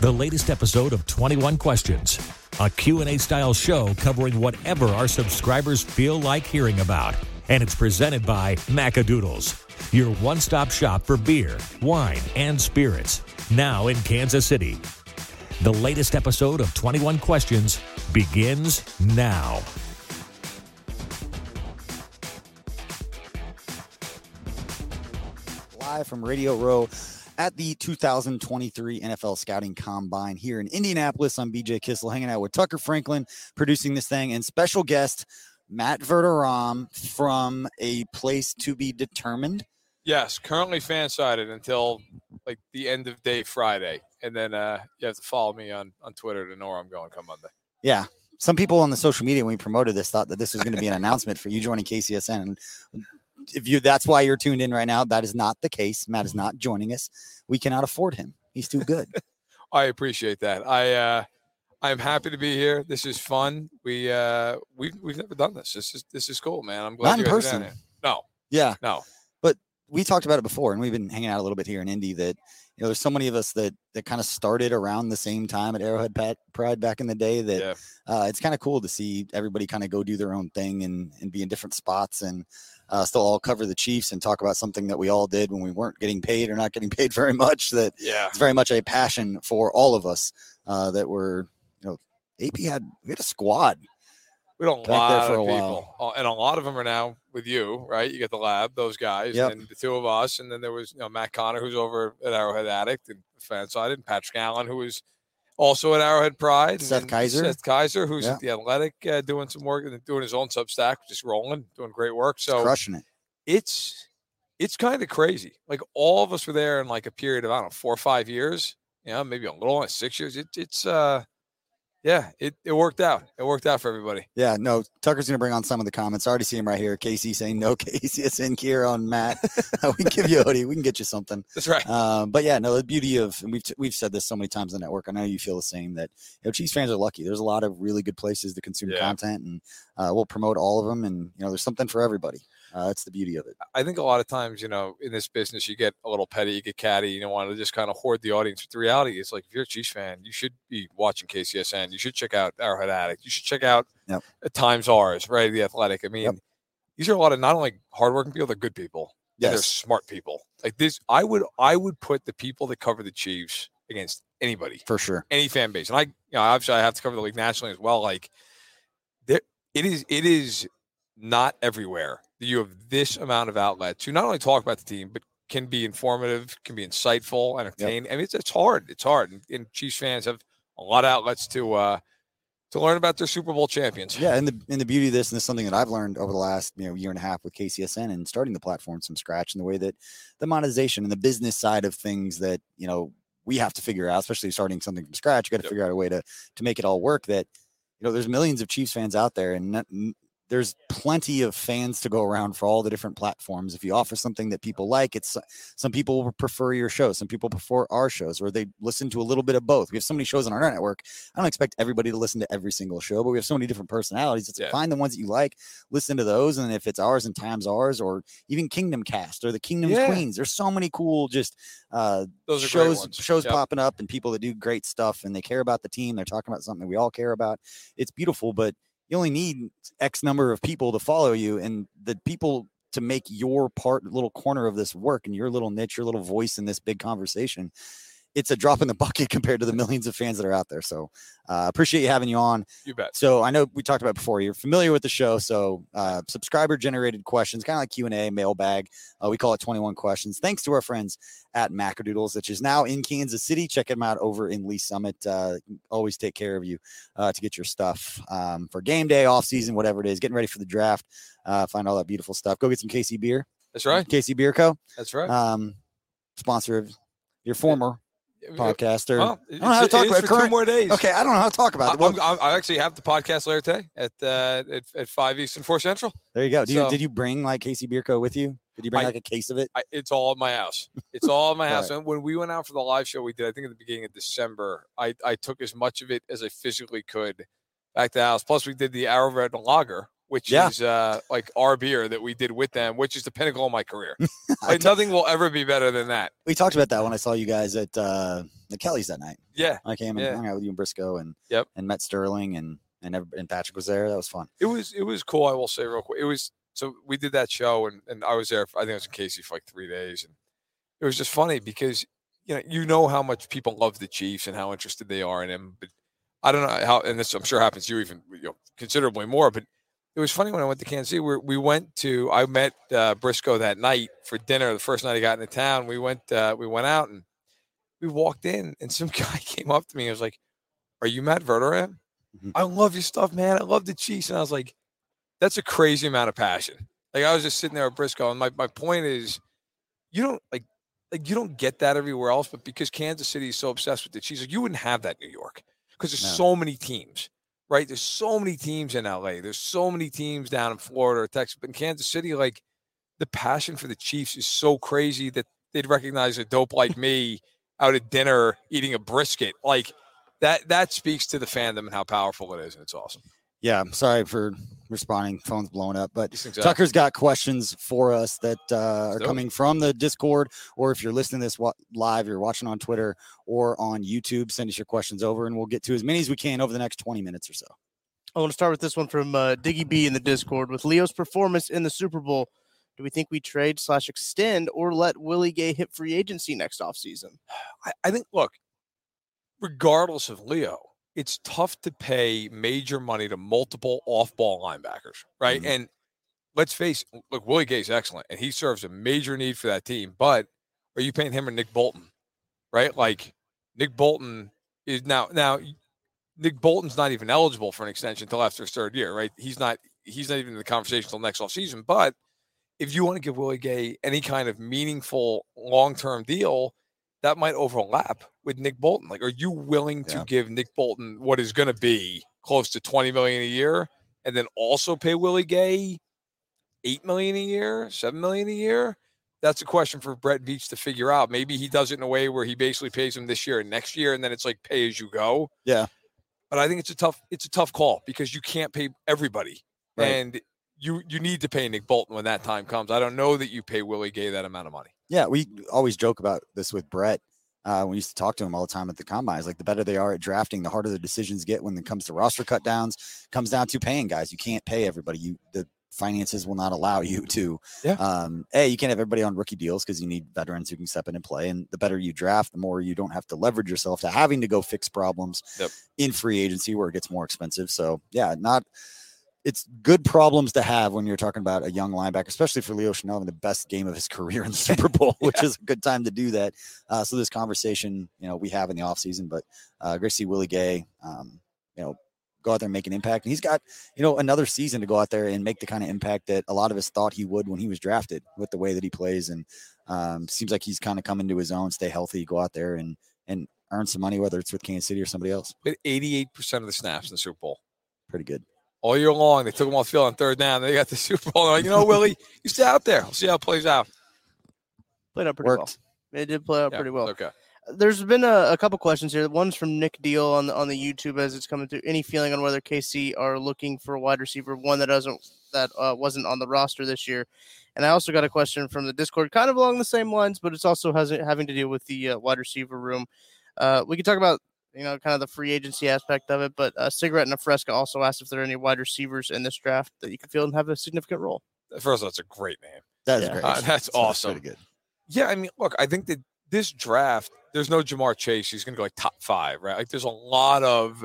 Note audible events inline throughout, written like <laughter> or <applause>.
the latest episode of 21 Questions, a Q&A style show covering whatever our subscribers feel like hearing about. And it's presented by Macadoodles, your one-stop shop for beer, wine, and spirits, now in Kansas City. The latest episode of 21 Questions begins now. live from Radio Row at the 2023 NFL Scouting Combine here in Indianapolis. I'm BJ Kissel hanging out with Tucker Franklin producing this thing and special guest Matt Verderame from a place to be determined. Yes, currently fan sided until like the end of day Friday. And then uh, you have to follow me on, on Twitter to know where I'm going come Monday. Yeah. Some people on the social media when we promoted this thought that this was going to be an announcement for you joining KCSN. And if you that's why you're tuned in right now, that is not the case. Matt is not joining us. We cannot afford him. He's too good. <laughs> I appreciate that. I uh I'm happy to be here. This is fun. We uh we've we've never done this. This is this is cool, man. I'm glad Not in you're person. No, Yeah. no. But we talked about it before and we've been hanging out a little bit here in Indy that you know there's so many of us that that kind of started around the same time at Arrowhead Pat Pride back in the day that Yeah. uh, it's kind of cool to see everybody kind of go do their own thing and and be in different spots and uh, still all cover the Chiefs and talk about something that we all did when we weren't getting paid or not getting <laughs> paid very much that Yeah. it's very much a passion for all of us uh, that were you know AP had we had a squad We don't Back there lot for of a while. people. Uh, And a lot of them are now with you, right? You get the lab, those guys, Yep. and the two of us, and then there was you know Matt Connor, who's over at Arrowhead Addict and fan sided, and Patrick Allen, who was also at Arrowhead Pride. Seth Kaiser. Seth Kaiser, who's Yeah. at the Athletic, uh, doing some work and doing his own Substack, just rolling, doing great work. So crushing it it's it's kind of crazy. Like all of us were there in like a period of I don't know four or five years. You know, maybe a little six years. It, it's uh, yeah, it it worked out. It worked out for everybody. Yeah, no, Tucker's going to bring on some of the comments. I already see him right here. Casey saying no <laughs> Casey, it's in gear on Matt. <laughs> we can give you a hoodie. We can get you something. That's right. Um, but yeah, no, the beauty of, and we've, we've said this so many times on the network. I know you feel the same that, you know, Chiefs fans are lucky. There's a lot of really good places to consume Yeah. content and uh, we'll promote all of them. And, you know, there's something for everybody. Uh, that's the beauty of it. I think a lot of times, you know, in this business, you get a little petty, you get catty, you don't want to just kind of hoard the audience. But the reality is, like, if you're a Chiefs fan, you should be watching KCSN. You should check out Arrowhead Addict. You should check out Yep. Times Ours, right? The Athletic. I mean, Yep. these are a lot of not only hardworking people, they're good people. and They're smart people. Like this, I would, I would put the people that cover the Chiefs against anybody. For sure. any fan base. And I, you know, obviously I have to cover the league nationally as well. Like there, it is, it is not everywhere that you have this amount of outlets to not only talk about the team, but can be informative, can be insightful, entertain. I mean, it's, it's hard. It's hard. And, and Chiefs fans have a lot of outlets to, uh, to learn about their Super Bowl champions. Yeah, and the and the beauty of this, and this is something that I've learned over the last you know year and a half with KCSN and starting the platform from scratch, and the way that the monetization and the business side of things that you know we have to figure out, especially starting something from scratch, you got to Yep. figure out a way to to make it all work. That you know, there's millions of Chiefs fans out there, and not, there's plenty of fans to go around for all the different platforms. If you offer something that people like, it's some people will prefer your show, some people prefer our shows, or they listen to a little bit of both. We have so many shows on our network. I don't expect everybody to listen to every single show, but we have so many different personalities. It's Yeah. find the ones that you like, listen to those, and if it's ours and times ours, or even Kingdom Cast or the Kingdom's Yeah. Queens, there's so many cool just uh, Those shows shows Yep. popping up and people that do great stuff and they care about the team. They're talking about something we all care about. It's beautiful, but you only need X number of people to follow you, and the people to make your part, little corner of this work, and your little niche, your little voice in this big conversation. It's a drop in the <laughs> bucket compared to the millions of fans that are out there. So, uh, appreciate you having you on. You bet. So I know we talked about before. You're familiar with the show, so uh, subscriber generated questions, kind of like Q and A, mailbag. Uh, we call it 21 questions. Thanks to our friends at Macadoodles, which is now in Kansas City. Check them out over in Lee Summit. Uh, always take care of you uh, to get your stuff um, for game day, off season, whatever it is. Getting ready for the draft. Uh, find all that beautiful stuff. Go get some KC beer. That's right. KC Beer Co. That's right. Um, sponsor of your former podcast. Or Well, I don't know how to talk about for two more days. okay, I don't know how to talk about it. Well, I'm- I'm- actually have the podcast later today at uh, at, at five Eastern, four Central. There you go. Do you, did you bring like KC Beer Co with you? Did you bring I- like a case of it? I, it's all at my house. It's all at my <laughs> house. Right. When we went out for the live show we did, I think at the beginning of December, I, I took as much of it as I physically could back to the house. Plus, we did the Arrow Red Lager, which Yeah. is uh, like our beer that we did with them, which is the pinnacle of my career. <laughs> Like nothing will ever be better than that. we talked about that when I saw you guys at uh, the Kellys that night. Yeah, I came and Yeah. hung out with you and Briscoe and Yep. and met Sterling and and and Patrick was there. That was fun. it was it was cool. I will say real quick, it was so we did that show and and I was there. For, I think I was in KC for like three days, and it was just funny because you know you know how much people love the Chiefs and how interested they are in him, but I don't know how. And this I'm sure happens to you even you know considerably more. But it was funny when I went to Kansas City. We we went to I met uh, Briscoe that night for dinner. The first night I got into town, we went uh, we went out and we walked in, and some <laughs> guy came up to me and was like, "Are you Matt Verderame? Mhm. I love your stuff, man. I love the Chiefs." And I was like, "That's a crazy amount of passion." Like I was just sitting there at Briscoe, and my my point is, you don't like like you don't get that everywhere else, but because Kansas City is so obsessed with the Chiefs, like, you wouldn't have that in New York because there's No. so many teams, right? There's so many teams in LA. There's so many teams down in Florida or Texas, but in Kansas City, like the passion for the Chiefs is so crazy that they'd recognize a dope like <laughs> me out at dinner eating a brisket. Like that that speaks to the fandom and how powerful it is, and it's awesome. Yeah, I'm sorry for responding. Phone's blowing up, but These. Tucker's got questions for us that uh, are Let's do it. coming from the Discord, or if you're listening to this live, you're watching on Twitter or on YouTube, send us your questions over, and we'll get to as many as we can over the next 20 minutes or so. I want to start with this one from uh, Diggy B in the Discord. With Leo's performance in the Super Bowl, do we think we trade slash extend or let Willie Gay hit free agency next offseason? I, I think look, regardless of Leo, it's tough to pay major money to multiple off-ball linebackers, right? Mhm. And let's face it, look, Willie Gay's excellent, and he serves a major need for that team. But are you paying him or Nick Bolton, right? Like Nick Bolton is now now. Nick Bolton's not even eligible for an extension until after his third year, right? He's not he's not even in the conversation until next offseason. But if you want to give Willie Gay any kind of meaningful long-term deal, that might overlap with Nick Bolton. Like, are you willing to Yeah. give Nick Bolton what is going to be close to 20 million a year and then also pay Willie Gay 8 million a year, 7 million a year? That's a question for Brett Veach to figure out. Maybe he does it in a way where he basically pays him this year and next year, and then it's like pay as you go. Yeah. But I think it's a tough, it's a tough call because you can't pay everybody. Right. And you you need to pay Nick Bolton when that time comes. I don't know that you pay Willie Gay that amount of money. Yeah, we always joke about this with Brett. Uh, we used to talk to him all the time at the combines. Like the better they are at drafting, the harder the decisions get when it comes to roster cut downs. Comes down to paying guys. You can't pay everybody. You the finances will not allow you to. Yeah. Um, a you can't have everybody on rookie deals because you need veterans who can step in and play. And the better you draft, the more you don't have to leverage yourself to having to go fix problems Yep. in free agency where it gets more expensive. So yeah, not it's good problems to have when you're talking about a young linebacker, especially for Leo Chenal in the best game of his <laughs> career in the <laughs> Super Bowl, which is a good time to do that. Uh, so this conversation, you know, we have in the offseason, but uh, great to see Willie Gay, um, you know, go out there and make an impact. And he's got, you know, another season to go out there and make the kind of impact that a lot of us thought he would when he was drafted with the way that he plays. And um, seems like he's kind of come into his own, stay healthy, go out there and, and earn some money, whether it's with Kansas City or somebody else. But 88% of the snaps in the Super Bowl. Pretty good. All year long. They took him off the field on third down. They got the <laughs> Super Bowl. They're like, you know, Willie, you stay out there. We'll see how it plays out. Played out pretty Worked. well. It did play out Yeah, pretty well. Okay. There's been a, a couple questions here. One's from Nick Deal on the on the YouTube as it's coming through. Any feeling on whether KC are looking for a wide receiver? One that doesn't that uh, wasn't on the roster this year. And I also got a question from the Discord, kind of along the same lines, but it's also has having to do with the uh, wide receiver room. Uh, we could talk about you know kind of the free agency aspect of it, but uh, Cigarette and Fresca also asked if there are any wide receivers in this draft that you can feel and have a significant role. First of all, that's a great name. That is Yeah. great. Uh, that's So awesome. pretty good. Yeah, I mean, look, I think that this draft, there's no Ja'Marr Chase. He's going to go like top five, right? Like, there's a lot of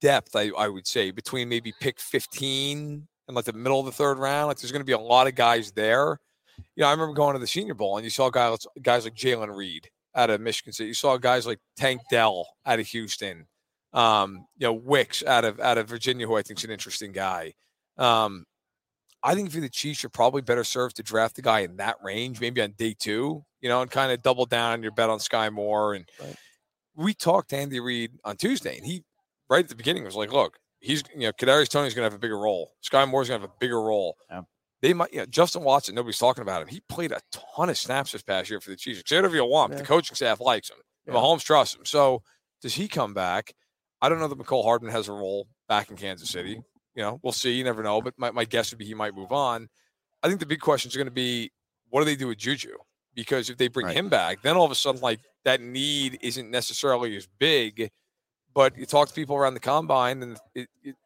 depth, I, I would say, between maybe pick 15 and like the middle of the third round. Like, there's going to be a lot of guys there. You know, I remember going to the Senior Bowl and you saw guys, guys like Jayden Reed out of Michigan State. You saw guys like Tank Dell out of Houston. Um, you know, Wicks out of out of Virginia, who I think is an interesting guy. Um, I think for the Chiefs, you're probably better served to draft the guy in that range, maybe on day two, you know, and kind of double down on your bet on Skyy Moore. And Right. we talked to Andy Reid on Tuesday, and he right at the beginning was like, "Look, he's you know, Kadarius Toney's going to have a bigger role. Skyy Moore's going to have a bigger role. Yeah. They might, you know, Justin Watson. Nobody's talking about him. He played a ton of snaps this past year for the Chiefs. Say whatever you want, Yeah. the coaching staff likes him. Yeah. Mahomes trusts him. So does he come back? I don't know that Mecole Hardman has a role back in Kansas City. You know, we'll see. You never know. But my, my guess would be he might move on. I think the big questions are going to be what do they do with Juju? Because if they bring Right. him back, then all of a sudden, like that need isn't necessarily as big. But you talk to people around the combine, and it, it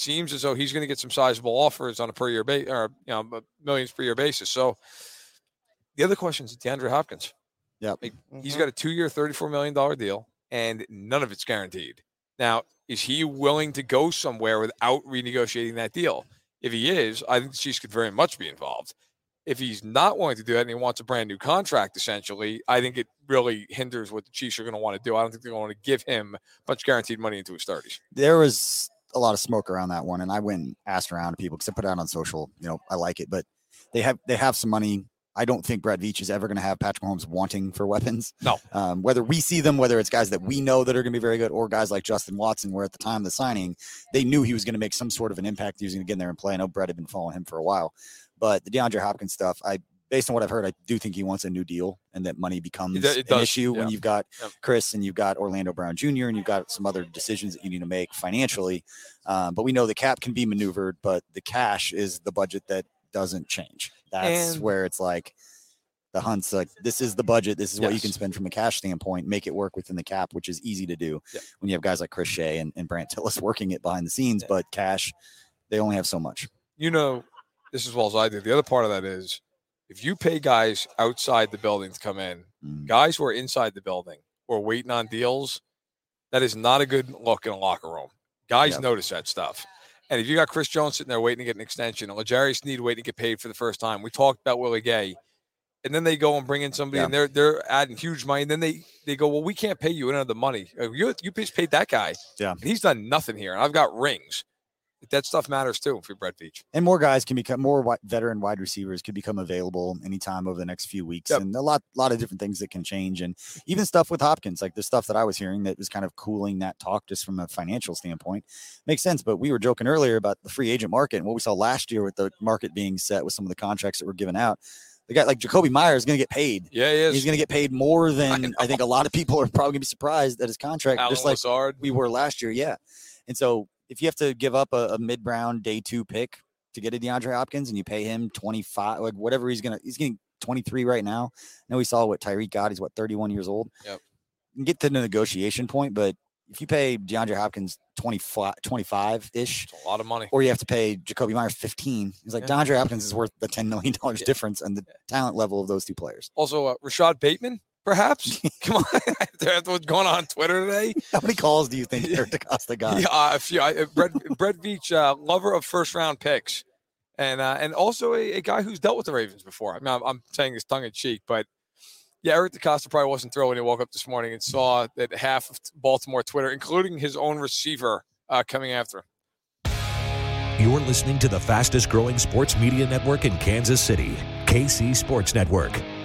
seems as though he's going to get some sizable offers on a per year base or you know millions per year basis. So the other question is DeAndre Hopkins. Yeah, Like, Mm-hmm. He's got a two year, $34 million deal, and none of it's guaranteed. Now, is he willing to go somewhere without renegotiating that deal? If he is, I think the Chiefs could very much be involved. If he's not willing to do that and he wants a brand new contract, essentially, I think it really hinders what the Chiefs are going to want to do. I don't think they're going to give him a bunch of guaranteed money into his 30s. there was a lot of smoke around that one, and I went and asked around to people because I put it out on social. You know, I like it, but they have they have some money. I don't think Brad Veach is ever going to have Patrick Mahomes wanting for weapons. No. Um, whether we see them, whether it's guys that we know that are going to be very good, or guys like Justin Watson, where at the time of the signing, they knew he was going to make some sort of an impact. He was going to get in there and play. I know Brad had been following him for a while, but the DeAndre Hopkins stuff, I based on what I've heard, I do think he wants a new deal, and that money becomes it an does, issue when you've got Yep. Chris and you've got Orlando Brown Jr. and you've got some other decisions that you need to make financially. Um, but we know the cap can be maneuvered, but the cash is the budget that doesn't change. That's And- where it's like the hunts like this is the budget. This is what you can spend from a cash standpoint. Make it work within the cap, which is easy to do Yeah. when you have guys like Chris Shea and, and Brandt Tilis <laughs> working it behind the scenes. Yeah. But cash, they only have so much. you know this as well as I do. The other part of that is if you pay guys outside the building to come in, Mm. guys who are inside the building or waiting on deals, that is not a good look in a locker room. Guys Yep. notice that stuff. And if you got Chris Jones sitting there waiting to get an extension, and L'Jarius Sneed waiting to get paid for the first time, we talked about Willie Gay, and then they go and bring in somebody, Yeah. and they're they're adding huge money, and then they they go, well, we can't pay you another money. Uh, You you just paid that guy, Yeah. and he's done nothing here, and I've got rings. That stuff matters too for Brett Veach. and more guys can become more wi- veteran wide receivers could become available anytime over the next few weeks Yep. and a lot lot of different things that can change and even stuff with hopkins like the stuff that i was hearing that was kind of cooling that talk just from a financial standpoint makes sense but we were joking earlier about the free agent market and what we saw last year with the market being set with some of the contracts that were given out the guy like jakobi meyer is going to get paid Yeah, he is. he's going to get paid more <laughs> than I, think a lot of people are probably going to be surprised at his contract Alan just like Lazard. we were last year. Yeah. And so if you have to give up a, a mid round day two pick to get a DeAndre Hopkins and you pay him 25, like whatever he's going to, he's getting 23 right now. I know we saw what Tyreek got. He's what, 31 years old. Yep. You can get to the negotiation point, but if you pay DeAndre Hopkins 25 ish, a lot of money. or you have to pay Jakobi Meyers 15, he's like, Yeah. DeAndre Hopkins is worth the $10 million Yeah. difference and the talent level of those two players. Also, uh, Rashad Bateman, perhaps. <laughs> Come on, <laughs> after what's going on on Twitter today. How many calls do you think Eric DeCosta got? Yeah, uh, a few. I, uh, Brett, Brett Veach, uh, lover of first round picks, and uh, and also a, a guy who's dealt with the Ravens before. I mean, I'm, I'm saying this tongue in cheek, but yeah, Eric DeCosta probably wasn't thrilled when he woke up this morning and saw that half of Baltimore Twitter, including his own receiver, uh, coming after him. You're listening to the fastest growing sports media network in Kansas City, KC Sports Network.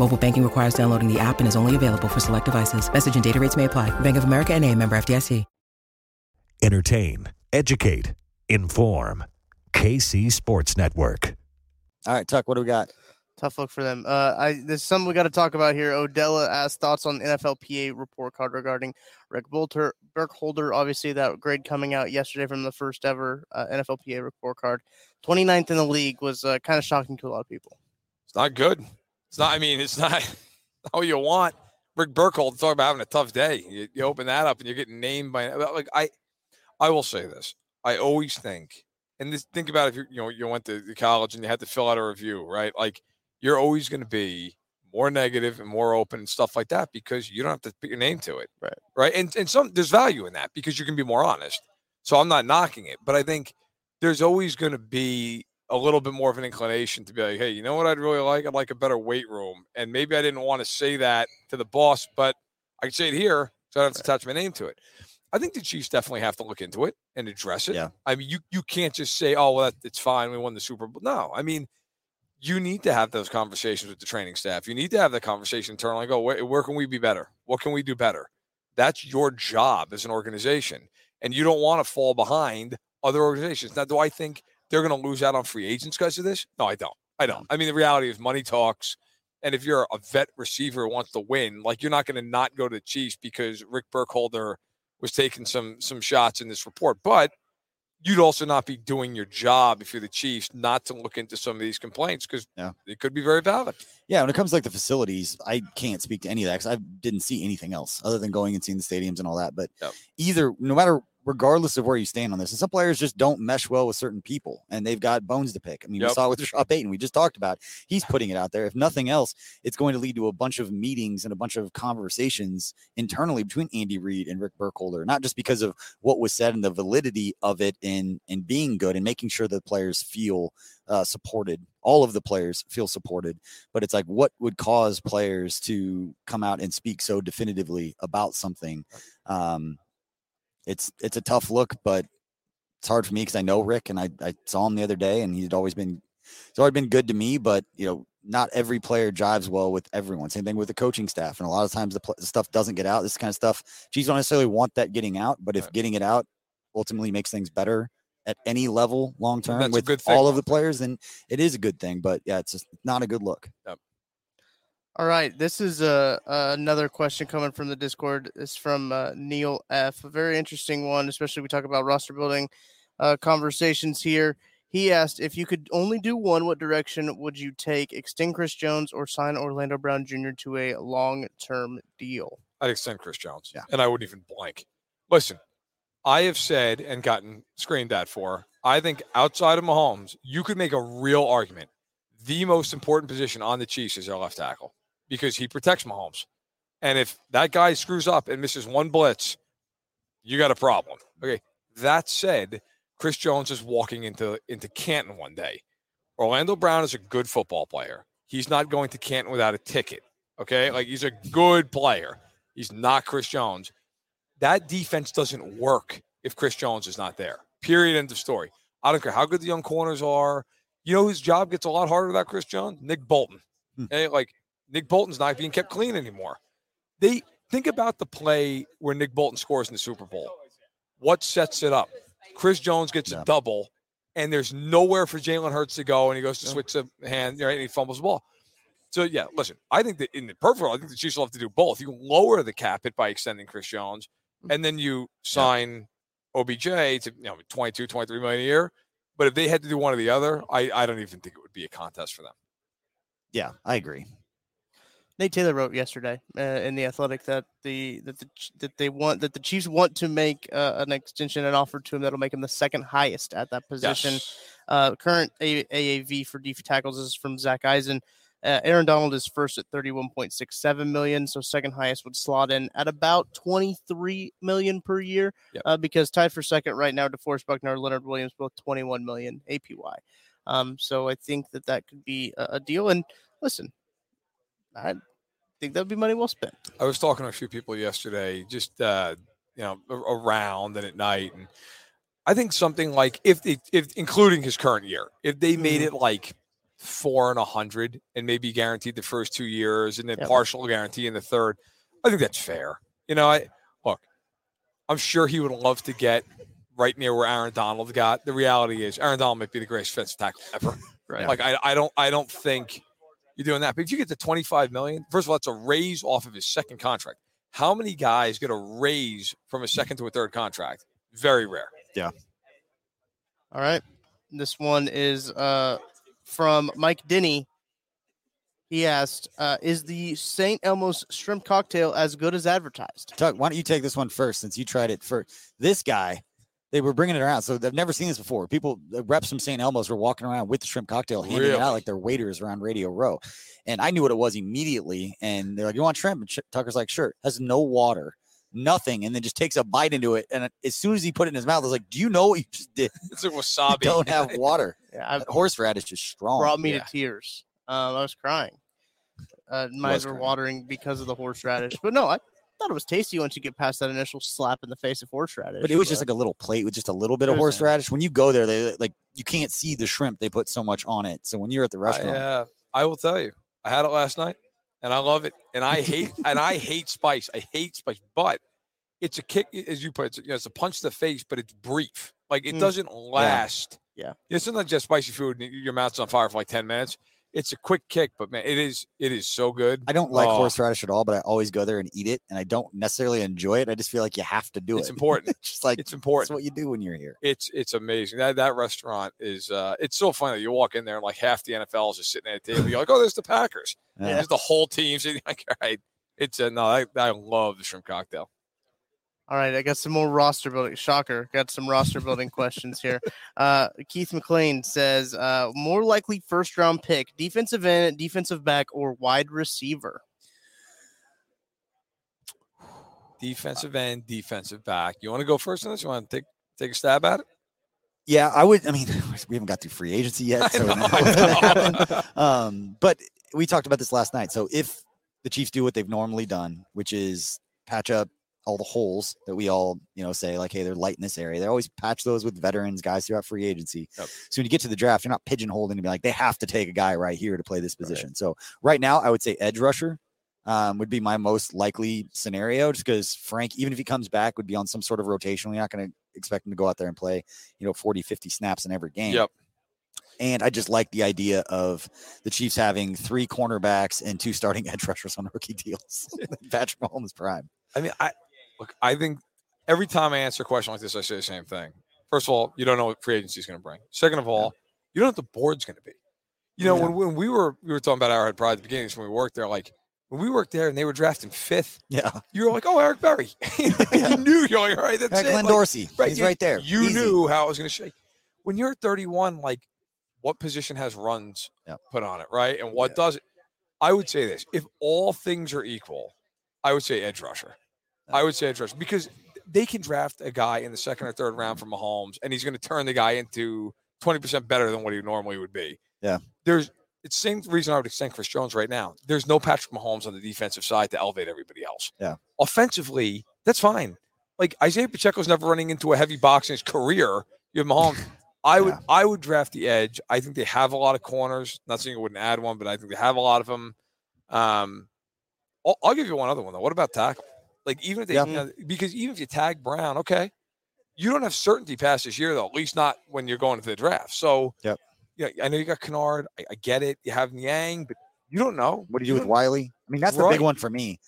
Mobile banking requires downloading the app and is only available for select devices. Message and data rates may apply. Bank of America and a member FDIC. Entertain, educate, inform. KC Sports Network. All right, Tuck, what do we got? Tough look for them. Uh, I there's something we got to talk about here. Odella asked thoughts on NFLPA report card regarding Rick Bolter, Burkholder. Obviously, that grade coming out yesterday from the first ever uh, NFLPA report card. 29th in the league was uh, kind of shocking to a lot of people. It's not good. It's not. I mean, it's not <laughs> all you want. Rick Burkholder talk about having a tough day. You, you open that up and you're getting named by like I. I will say this. I always think, and this, think about if you you know you went to college and you had to fill out a review, right? Like you're always going to be more negative and more open and stuff like that because you don't have to put your name to it, right? Right, and and some there's value in that because you can be more honest. So I'm not knocking it, but I think there's always going to be a little bit more of an inclination to be like, hey, you know what I'd really like? I'd like a better weight room, and maybe I didn't want to say that to the boss, but I can say it here, so I don't have to attach my name to it. I think the Chiefs definitely have to look into it and address it. Yeah. I mean, you you can't just say, "Oh, well, that, it's fine. We won the Super Bowl." No, I mean, you need to have those conversations with the training staff. You need to have the conversation internally. Go, oh, where, where can we be better? What can we do better? That's your job as an organization, and you don't want to fall behind other organizations. Now, do I think they're going to lose out on free agents because of this? No, I don't. I don't. I mean, the reality is money talks. And if you're a vet receiver who wants to win, like you're not going to not go to the Chiefs because Rick Burkholder was taking some some shots in this report. But you'd also not be doing your job if you're the Chiefs not to look into some of these complaints because Yeah. it could be very valid. Yeah, when it comes to like the facilities, I can't speak to any of that because I didn't see anything else other than going and seeing the stadiums and all that. But Yep. either, no matter, regardless of where you stand on this, and some players just don't mesh well with certain people and they've got bones to pick. I mean, we saw it with Rashad Payton. We just talked about he's putting it out there. If nothing else, it's going to lead to a bunch of meetings and a bunch of conversations internally between Andy Reid and Rick Burkholder, not just because of what was said and the validity of it in in being good and making sure the players feel uh, supported. All of the players feel supported, but it's like what would cause players to come out and speak so definitively about something. Um, it's it's a tough look, but it's hard for me because I know Rick and I, I saw him the other day and he'd always been he's always been good to me, but you know, not every player jives well with everyone. Same thing with the coaching staff. And a lot of times the, pl- the stuff doesn't get out. This kind of stuff, Chiefs don't necessarily want that getting out, but if Right. getting it out ultimately makes things better at any level long term with all of the players, then it is a good thing. But yeah, it's just not a good look. All right, this is uh, uh, another question coming from the Discord. It's from uh, Neil F. A very interesting one, especially we talk about roster building uh, conversations here. He asked if you could only do one, what direction would you take? Extend Chris Jones or sign Orlando Brown Jr. to a long-term deal? I'd extend Chris Jones. Yeah. And I wouldn't even blank. Listen, I have said and gotten screamed at for, I think outside of Mahomes, you could make a real argument. The most important position on the Chiefs is their left tackle because he protects Mahomes. And if that guy screws up and misses one blitz, you got a problem. Okay. That said, Chris Jones is walking into into Canton one day. Orlando Brown is a good football player. He's not going to Canton without a ticket. Okay. Like he's a good player. He's not Chris Jones. That defense doesn't work if Chris Jones is not there. Period. End of story. I don't care how good the young corners are. You know whose job gets a lot harder without Chris Jones? Nick Bolton. Hmm. Okay, like Nick Bolton's not being kept clean anymore. They think about the play where Nick Bolton scores in the Super Bowl. What sets it up? Chris Jones gets Yeah. a double, and there's nowhere for Jalen Hurts to go, and he goes to switch the hand, right, and he fumbles the ball. So yeah, listen, I think that in the perfect world, I think the Chiefs will have to do both. You lower the cap hit by extending Chris Jones, mm. and then you sign OBJ to you know 22, 23 million a year. But if they had to do one or the other, I, I don't even think it would be a contest for them. Yeah, I agree. Nate Taylor wrote yesterday uh, in the Athletic that the that the that they want that the Chiefs want to make uh, an extension and offer to him that'll make him the second highest at that position. Yes. Uh, current A- AAV for DF tackles is from Zach Eisen. Uh, Aaron Donald is first at 31.67 million, so second highest would slot in at about 23 million per year. Yep. Uh, because tied for second right now, DeForest Buckner, Leonard Williams, both 21 million APY. Um, so I think that that could be a, a deal. And listen, I think that would be money well spent. I was talking to a few people yesterday, just uh, you know, around and at night, and I think something like if they, if including his current year, if they made it like four and a hundred and maybe guaranteed the first two years and then Yep. partial guarantee in the third, I think that's fair. You know, I look, I'm sure he would love to get right near where Aaron Donald got. The reality is, Aaron Donald might be the greatest defensive tackle ever. Right. Like I, I don't, I don't think you're doing that. But if you get to 25 million, first of all, that's a raise off of his second contract. How many guys get a raise from a second to a third contract? Very rare. Yeah. All right. This one is uh, from Mike Denny. He asked, uh, "Is the St. Elmo's shrimp cocktail as good as advertised?" Tuck, why don't you take this one first since you tried it first? This guy, they were bringing it around. So they've never seen this before. People, the reps from St. Elmo's were walking around with the shrimp cocktail, handing it out like they're waiters around Radio Row. And I knew what it was immediately. And they're like, You want shrimp? And Sh- Tucker's like, Sure. Has no water, nothing. And then just takes a bite into it. And as soon as he put it in his mouth, I was like, Do you know what you just did? <laughs> It's like <laughs> You wasabi. don't have <laughs> water. Yeah, That horseradish is strong. brought me yeah. to tears. Um, I was crying. Uh, my eyes were crying. watering because of the horseradish. But no, I thought it was tasty once you get past that initial slap in the face of horseradish. But it was just like a little plate with just a little bit of horseradish. When you go there, they like you can't see the shrimp. They put so much on it. So when you're at the I, restaurant, uh, I will tell you, I had it last night, and I love it. And I hate <laughs> and I hate spice. I hate spice, but it's a kick, as you put it. You know, it's a punch to the face, but it's brief. Like it Mm. doesn't last. Yeah. You know, sometimes just spicy food, and your mouth's on fire for like ten minutes. It's a quick kick, but man, it is it is so good. I don't like Oh, horseradish at all, but I always go there and eat it, and I don't necessarily enjoy it. I just feel like you have to do It's it. It's important. It's <laughs> just like It's important. what you do when you're here. It's it's amazing. That that restaurant is uh it's so funny. You walk in there and like half the NFL is just sitting at a table. You're like, oh, there's the Packers. <laughs> Yeah. There's the whole team sitting <laughs> like, all right. It's a no, I, I love the shrimp cocktail. All right, I got some more roster building. Shocker, got some roster building <laughs> questions here. Uh, Keith McLean says, uh, more likely first round pick, defensive end, defensive back, or wide receiver. Defensive end, defensive back. You want to go first on this? You want to take take a stab at it? Yeah, I would. I mean, <laughs> we haven't got through free agency yet, <laughs> so know, know I know. Um, but we talked about this last night. So if the Chiefs do what they've normally done, which is patch up all the holes that we all, you know, say like, hey, they're light in this area. They always patch those with veterans, guys throughout free agency. Yep. So when you get to the draft, you're not pigeonholed and be like, they have to take a guy right here to play this position. So right now, I would say edge rusher um, would be my most likely scenario, just because Frank, even if he comes back, would be on some sort of rotation. We're not going to expect him to go out there and play, you know, 40, 50 snaps in every game. Yep. And I just like the idea of the Chiefs having three cornerbacks and two starting <laughs> edge rushers on rookie deals. <laughs> Patrick Mahomes prime. I mean, I look. I think every time I answer a question like this, I say the same thing. First of all, you don't know what free agency is going to bring. Second of all, you don't know what the board's going to be. You know, Yeah. when, when we were we were talking about Arrowhead Pride at the beginning when we worked there, like when we worked there and they were drafting fifth, Yeah. you were like, "Oh, Eric Berry." <laughs> <laughs> you knew you're like, "All right, that's Like it." Glenn Like, Dorsey. He's you- right there. You Easy. knew how it was going to shake. When you're 31, like what position has runs Yep. put on it, right? And what does it? I would say this: if all things are equal, I would say edge rusher. I would say rusher because they can draft a guy in the second or third round from Mahomes, and he's going to turn the guy into 20% better than what he normally would be. Yeah. There's it's the same reason I would extend Chris Jones right now. There's no Patrick Mahomes on the defensive side to elevate everybody else. Yeah. Offensively, that's fine. Like Isaiah Pacheco's never running into a heavy box in his career. You have Mahomes. <laughs> I would Yeah. I would draft the edge. I think they have a lot of corners. Not saying I wouldn't add one, but I think they have a lot of them. Um, I'll, I'll give you one other one though. What about tackle? Like even if they Yeah. you know, because even if you tag Brown, okay, you don't have certainty past this year though. At least not when you're going to the draft. So Yep. Yeah, I know you got Kinnard. I, I get it. You have Niang, but you don't know. What do you do with Wylie? I mean, that's the big one for me.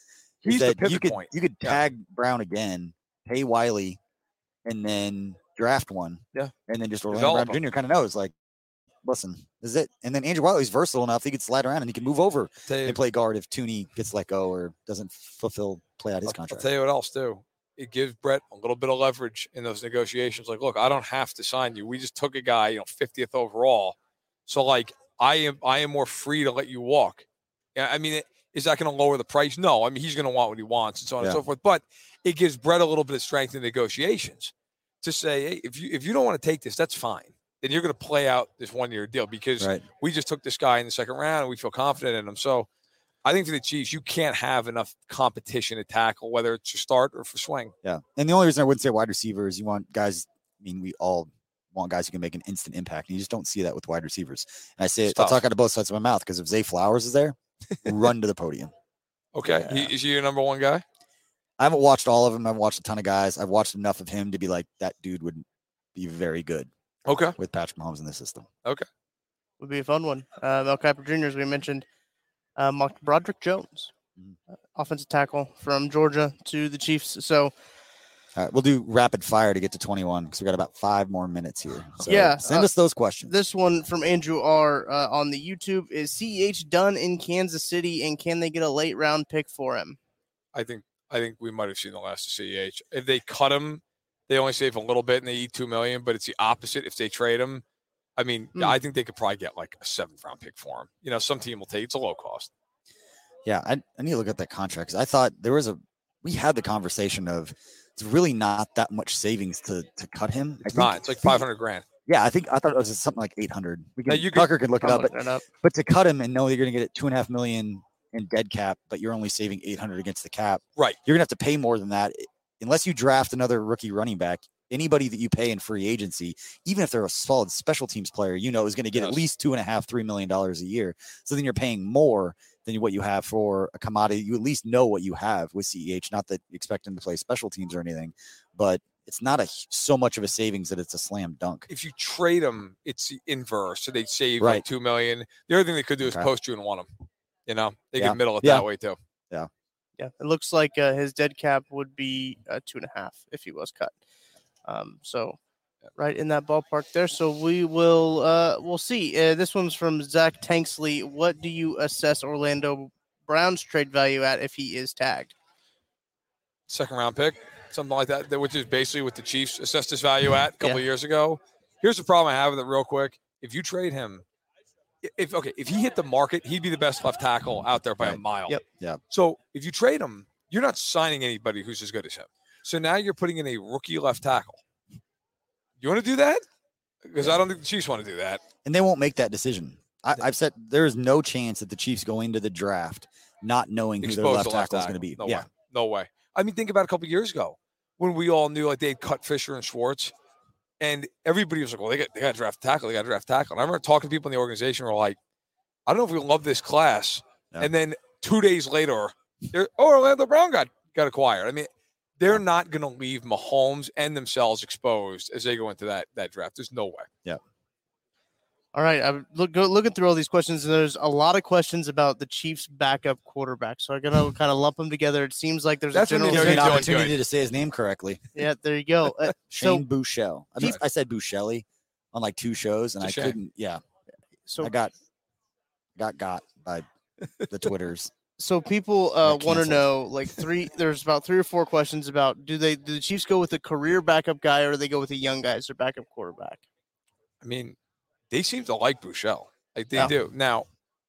He's the that you pivot could point. you could Yeah. tag Brown again, pay Wylie, and then draft one. Yeah. And then just Orlando Develop Brown Jr. kind of knows like, listen, this is it. And then Andrew Wylie's versatile enough; he can slide around and he can move over you- and play guard if Thuney gets let go or doesn't fulfill play out his I'll- I'll, contract. tell you what else too. It gives Brett a little bit of leverage in those negotiations. Like, look, I don't have to sign you. We just took a guy, you know, 50th overall. So like, I am I am more free to let you walk. Yeah, I mean, is that going to lower the price? No. I mean, he's going to want what he wants and so on and so forth. But it gives Brett a little bit of strength in negotiations to say, hey, if you if you don't want to take this, that's fine. Then you're going to play out this one year deal because right. we just took this guy in the second round and we feel confident in him. So I think for the Chiefs, you can't have enough competition to tackle, whether it's for start or for swing. Yeah. And the only reason I wouldn't say wide receiver is you want guys. I mean, we all want guys who can make an instant impact. And you just don't see that with wide receivers. And I say it, I'll talk out of both sides of my mouth because if Zay Flowers is there, run to the podium. Okay. He, is he your number one guy? I haven't watched all of them. I've watched a ton of guys. I've watched enough of him to be like that dude would be very good Okay. with Patrick Mahomes in the system. Okay. Would be a fun one. Uh, Mel Kiper Jr. as we mentioned, uh, Mark Broderick Jones, Mhm. uh, offensive tackle from Georgia to the Chiefs. So All right, we'll do rapid fire to get to 21 because we got about five more minutes here. So Yeah, send uh, us those questions. this one from Andrew R uh, on the YouTube is CEH done in Kansas City, and can they get a late round pick for him? I think I think we might have seen the last of CEH. If they cut him, they only save a little bit and they eat two million. But it's the opposite. If they trade him, I mean, Hmm. I think they could probably get like a seventh round pick for him. You know, some team will take. It's a low cost. yeah, I, I need to look at that contract 'cause I thought there was a. We had the conversation of it's really not that much savings to to cut him. It's not. It's like five hundred grand. Yeah, I think I thought it was something like 800. We Now, can, you could- Tucker could look it up, but up. but to cut him and know you're going to get it two and a half million in dead cap, but you're only saving 800 against the cap. Right. You're going to have to pay more than that I- unless you draft another rookie running back. Anybody that you pay in free agency, even if they're a solid special teams player, you know is going to get at least two and a half, three million dollars a year. So then you're paying more than what you have for a commodity. You at least know what you have with CEH. Not that you expect him to play special teams or anything, but it's not a so much of a savings that it's a slam dunk. If you trade them, it's the inverse. So they save Right. like two million. The other thing they could do is Okay. post you and want them. You know, they Yeah. could middle it Yeah. that way too. Yeah, it looks like uh, his dead cap would be uh, two and a half if he was cut. Um, so right in that ballpark there. So we will uh, we'll see. Uh, this one's from Zach Tanksley. What do you assess Orlando Brown's trade value at if he is tagged? second round pick, something like that, which is basically what the Chiefs assessed his value at a couple Yeah. of years ago. Here's the problem I have with it, real quick. If you trade him, if okay, if he hit the market, he'd be the best left tackle out there by a mile. Yep. Yep. So if you trade him, you're not signing anybody who's as good as him. So now you're putting in a rookie left tackle. You want to do that? Because I don't think the Chiefs want to do that. and they won't make that decision. I, I've said there is no chance that the Chiefs go into the draft not knowing who their left the left tackle is going to be. No yeah, way. No way. I mean, think about a couple years ago when we all knew like they'd cut Fisher and Schwartz, and everybody was like, "Well, they got they got to draft tackle. They got to draft tackle." And I remember talking to people in the organization who were like, "I don't know if we love this class." Yeah. And then two days later, they're, oh, Orlando Brown got got acquired. I mean, they're not going to leave Mahomes and themselves exposed as they go into that that draft. There's no way. All right, I'm look, go, looking through all these questions, and there's a lot of questions about the Chiefs' backup quarterback. So I'm gonna <laughs> kind of lump them together. It seems like there's That's a general. you Give know me an opportunity good. to say his name correctly. yeah, there you go. <laughs> Uh, so, Shane Bouchel. I, mean, I said Bouchelli on like two shows, and I shame. couldn't. Yeah, so I got got got by the Twitters. <laughs> so people uh, want to know like three there's about three or four questions about do they do the chiefs go with a career backup guy or do they go with a young guy as their backup quarterback I mean, they seem to like Bouchel. Like they Yeah. do. Now,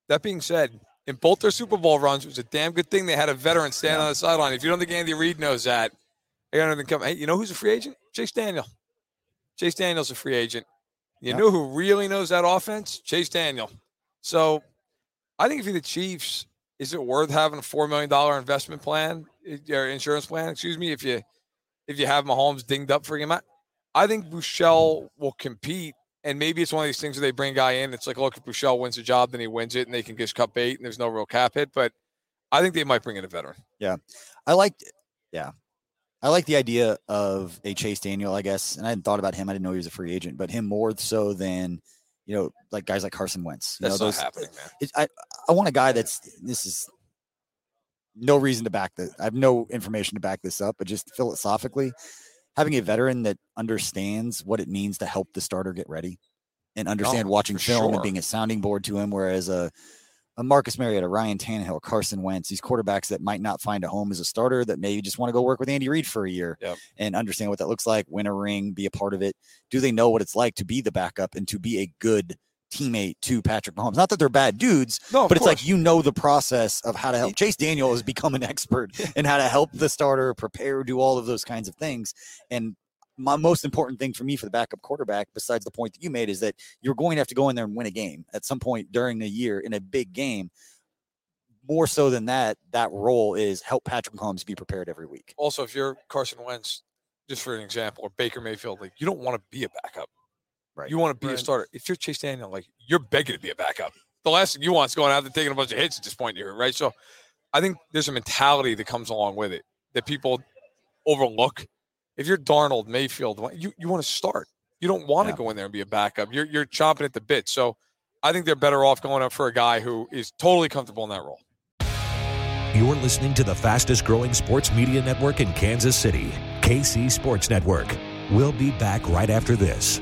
that being said, in both their Super Bowl runs, it was a damn good thing they had a veteran stand on the sideline. If you don't think Andy Reid knows that, I got nothing coming. Hey, you know who's a free agent? Chase Daniel. Chase Daniel's a free agent. You Yep. know who really knows that offense? Chase Daniel. So I think if you're the Chiefs, is it worth having a four million dollar investment plan eh, or insurance plan? Excuse me, if you if you have Mahomes dinged up for a game, I, I think Bouchel will compete. And maybe it's one of these things where they bring a guy in. It's like, look, if Bouchel wins the job, then he wins it, and they can just cut bait, and there's no real cap hit. But I think they might bring in a veteran. Yeah, I liked, yeah, I like the idea of a Chase Daniel, I guess. And I hadn't thought about him. I didn't know he was a free agent, but him more so than you know, like guys like Carson Wentz. You That's know, not happening, man. It, I I want a guy that's this is no reason to back this. I have no information to back this up, but just philosophically, having a veteran that understands what it means to help the starter get ready and understand oh, watching Oh, for film and being a sounding board to him, whereas a a Marcus Mariota, Ryan Tannehill, Carson Wentz, these quarterbacks that might not find a home as a starter, that maybe just want to go work with Andy Reid for a year Yep. and understand what that looks like, win a ring, be a part of it. Do they know what it's like to be the backup and to be a good teammate to Patrick Mahomes? Not that they're bad dudes, No, but it's like you know the process of how to help. Chase Daniel has become an expert <laughs> in how to help the starter prepare, do all of those kinds of things. And my most important thing for me for the backup quarterback, besides the point that you made, is that you're going to have to go in there and win a game at some point during the year in a big game. More so than that, that role is help Patrick Mahomes be prepared every week. also, if you're Carson Wentz, just for an example, or Baker Mayfield, like you don't want to be a backup. Right. You want to be a starter. If you're Chase Daniel, like you're begging to be a backup. The last thing you want is going out there taking a bunch of hits at this point here, right? So I think there's a mentality that comes along with it that people overlook. If you're Darnold, Mayfield, you, you want to start. You don't want to Yeah. go in there and be a backup. You're you're chomping at the bit. So I think they're better off going up for a guy who is totally comfortable in that role. You're listening to the fastest growing sports media network in Kansas City, KC Sports Network. We'll be back right after this.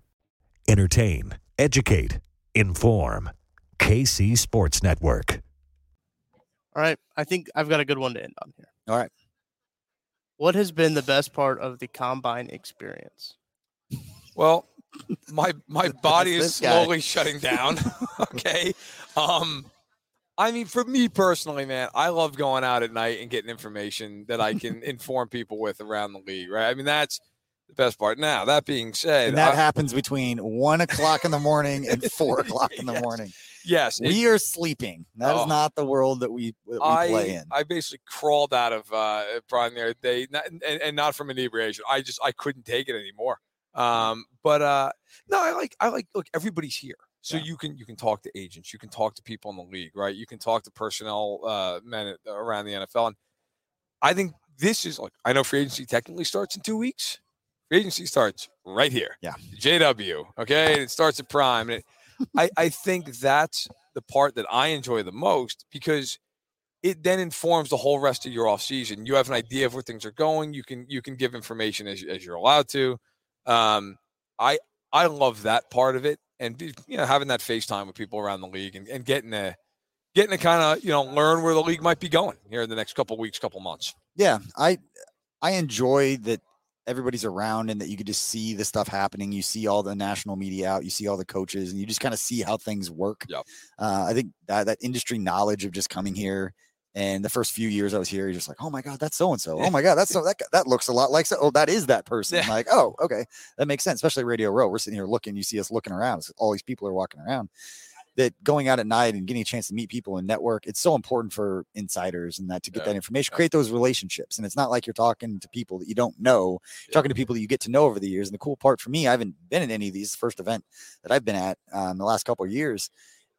Entertain, educate, inform. KC Sports Network. All right. I think I've got a good one to end on here. All right. What has been the best part of the combine experience? Well, my my body is this guy. slowly shutting down. <laughs> okay. Um I mean for me personally, man, I love going out at night and getting information that I can <laughs> inform people with around the league, right? I mean that's the best part. Now, that being said, And that I- happens between one o'clock in the morning and four <laughs> o'clock in the Yes. morning. yes, it- We are sleeping. That is Oh. not the world that we, that we play in. I basically crawled out of uh Brian the other day, not, and, and not from inebriation. I just I couldn't take it anymore. Um, but uh no, I like I like look, everybody's here. So Yeah. you can you can talk to agents, you can talk to people in the league, right? You can talk to personnel uh men at- around the NFL. And I think this is like I know free agency technically starts in two weeks. Free agency starts right here. Yeah. JW. Okay. And it starts at prime. And it, <laughs> I, I think that's the part that I enjoy the most because it then informs the whole rest of your off season. You have an idea of where things are going. You can you can give information as, as you're allowed to. Um, I I love that part of it, and you know having that FaceTime with people around the league and, and getting a getting to kind of you know learn where the league might be going here in the next couple weeks, couple months. yeah, I I enjoy that everybody's around and that you could just see the stuff happening. You see all the national media out, you see all the coaches, and you just kind of see how things work. Yep. Uh, I think that that industry knowledge of just coming here. And the first few years I was here, you're just like, oh my god, that's so and so. Oh my god, that's so that that looks a lot like so. Oh, that is that person. Yeah. Like, oh, okay, that makes sense. Especially Radio Row, we're sitting here looking. You see us looking around. All these people are walking around. That going out at night and getting a chance to meet people and network, it's so important for insiders and that to get Yeah. that information, create those relationships. And it's not like you're talking to people that you don't know, you're talking to people that you get to know over the years. And the cool part for me, I haven't been at any of these first event that I've been at um, the last couple of years.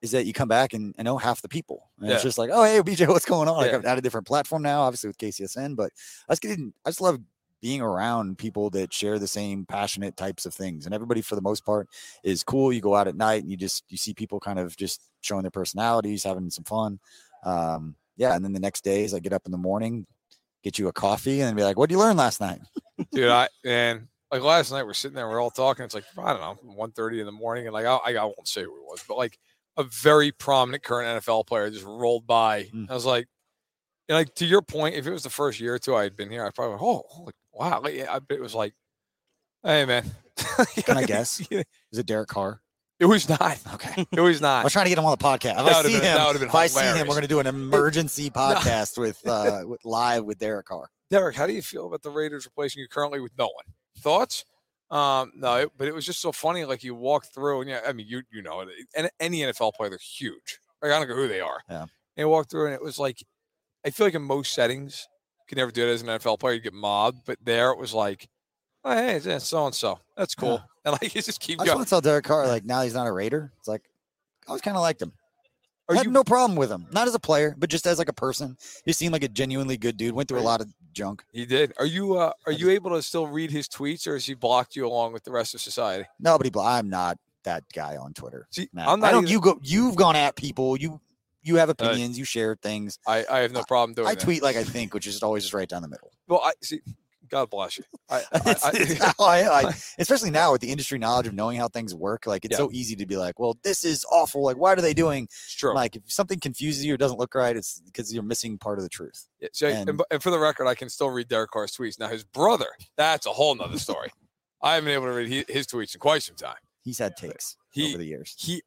Is that you come back and, and know half the people? And it's just like, oh hey BJ, what's going on? Like I'm at a different platform now, obviously with KCSN, but I just getting I just love being around people that share the same passionate types of things. And everybody for the most part is cool. You go out at night and you just you see people kind of just showing their personalities, having some fun. Um, yeah, and then the next day is I get up in the morning, get you a coffee, and be like, "What did you learn last night?" <laughs> dude. I and like last night we're sitting there, we're all talking. It's like I don't know, 1.30 in the morning, and like I, I won't say who it was, but like a very prominent current NFL player just rolled by. Mm. I was like, and like to your point, if it was the first year or two I had been here, I probably went, oh, holy- wow. Like, yeah, I, it was like, hey man, <laughs> Can I guess? Is it Derek Carr? It was not. Okay. It was <laughs> not. I was trying to get him on the podcast. If I see been- him, if I see him, we're going to do an <laughs> emergency podcast with uh with, live with Derek Carr. Derek, how do you feel about the Raiders replacing you currently with no one? Thoughts? Um, no, it, but it was just so funny. Like you walk through, and yeah, I mean, you you know, and any NFL player, they're huge. Like I don't know who they are. Yeah. And you walk through, and it was like, I feel like in most settings, you never do it as an NFL player. You get mobbed, but there it was like, oh, hey, it's so and so. That's cool. And like you just keep I going. want to tell Derek Carr, like now he's not a Raider. It's like I always kind of liked him. I had you no problem with him, not as a player, but just as like a person. He seemed like a genuinely good dude. Went through a lot of junk. He did. Are you uh, are you able to still read his tweets, or has he blocked you along with the rest of society? Nobody. I'm not that guy on Twitter. See, Matt. I'm I not don't. either. You go. You've gone at people. You you have uh, opinions. you share things. I, I have no problem doing it. I that. tweet like I think, which is always just right down the middle. Well, I see. God bless you. I, <laughs> I, It's- I, it's <laughs> I, I- especially now with the industry knowledge of knowing how things work. Like it's Yeah. so easy to be like, well, this is awful. Like, why are they doing? it's true. Like, if something confuses you or doesn't look right, it's because you're missing part of the truth. Yeah, so, and, And- for the record, I can still read Derek Carr's tweets. Now, his brother, that's a whole nother story. I haven't been able to read he- his tweets in quite some time. He's had takes He- over the years. He,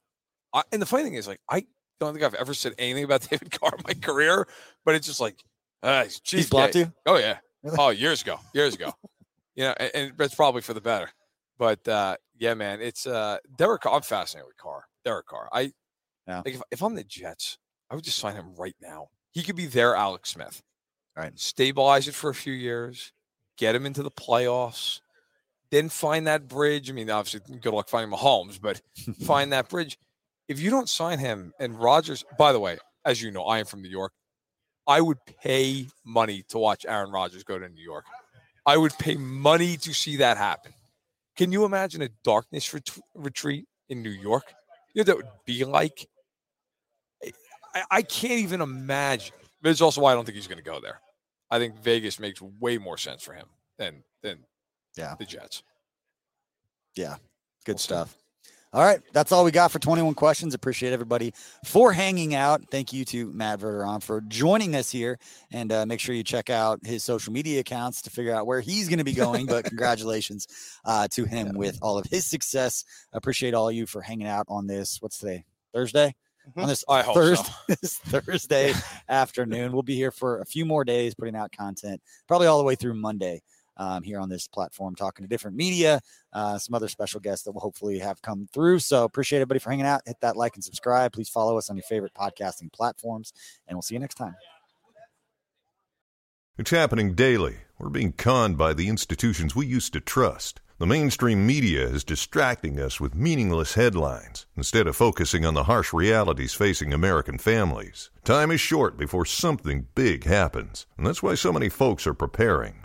I, and the funny thing is, like, I don't think I've ever said anything about <laughs> David Carr in my career, but it's just like, uh, he's, He's blocked you. Oh yeah. Oh, years ago, years ago. <laughs> you know, and, and that's probably for the better. But uh, yeah, man, it's uh, Derek. Carr- I'm fascinated with Carr. Derek Carr. I Yeah. like if, if I'm the Jets, I would just sign him right now. He could be their Alex Smith. Right. Stabilize it for a few years, get him into the playoffs, then find that bridge. I mean, obviously, good luck finding Mahomes, but <laughs> find that bridge. If you don't sign him and Rodgers, by the way, as you know, I am from New York. I would pay money to watch Aaron Rodgers go to New York. I would pay money to see that happen. Can you imagine a darkness ret- retreat in New York? You know that would be like? I- I, can't even imagine. But it's also why I don't think he's going to go there. I think Vegas makes way more sense for him than than Yeah. the Jets. Yeah, good We'll see. All right, that's all we got for 21 questions. Appreciate everybody for hanging out. Thank you to Matt Verderame for joining us here. And uh, make sure you check out his social media accounts to figure out where he's going to be going. But <laughs> congratulations uh, to him with all of his success. Appreciate all you for hanging out on this. What's today? Thursday? On this I Thursday, so. <laughs> this Thursday afternoon. We'll be here for a few more days putting out content, probably all the way through Monday um, here on this platform, talking to different media, uh, some other special guests that will hopefully have come through. So appreciate everybody for hanging out. Hit that like and subscribe. Please follow us on your favorite podcasting platforms, and we'll see you next time. It's happening daily. We're being conned by the institutions we used to trust. The mainstream media is distracting us with meaningless headlines instead of focusing on the harsh realities facing American families. Time is short before something big happens, and that's why so many folks are preparing.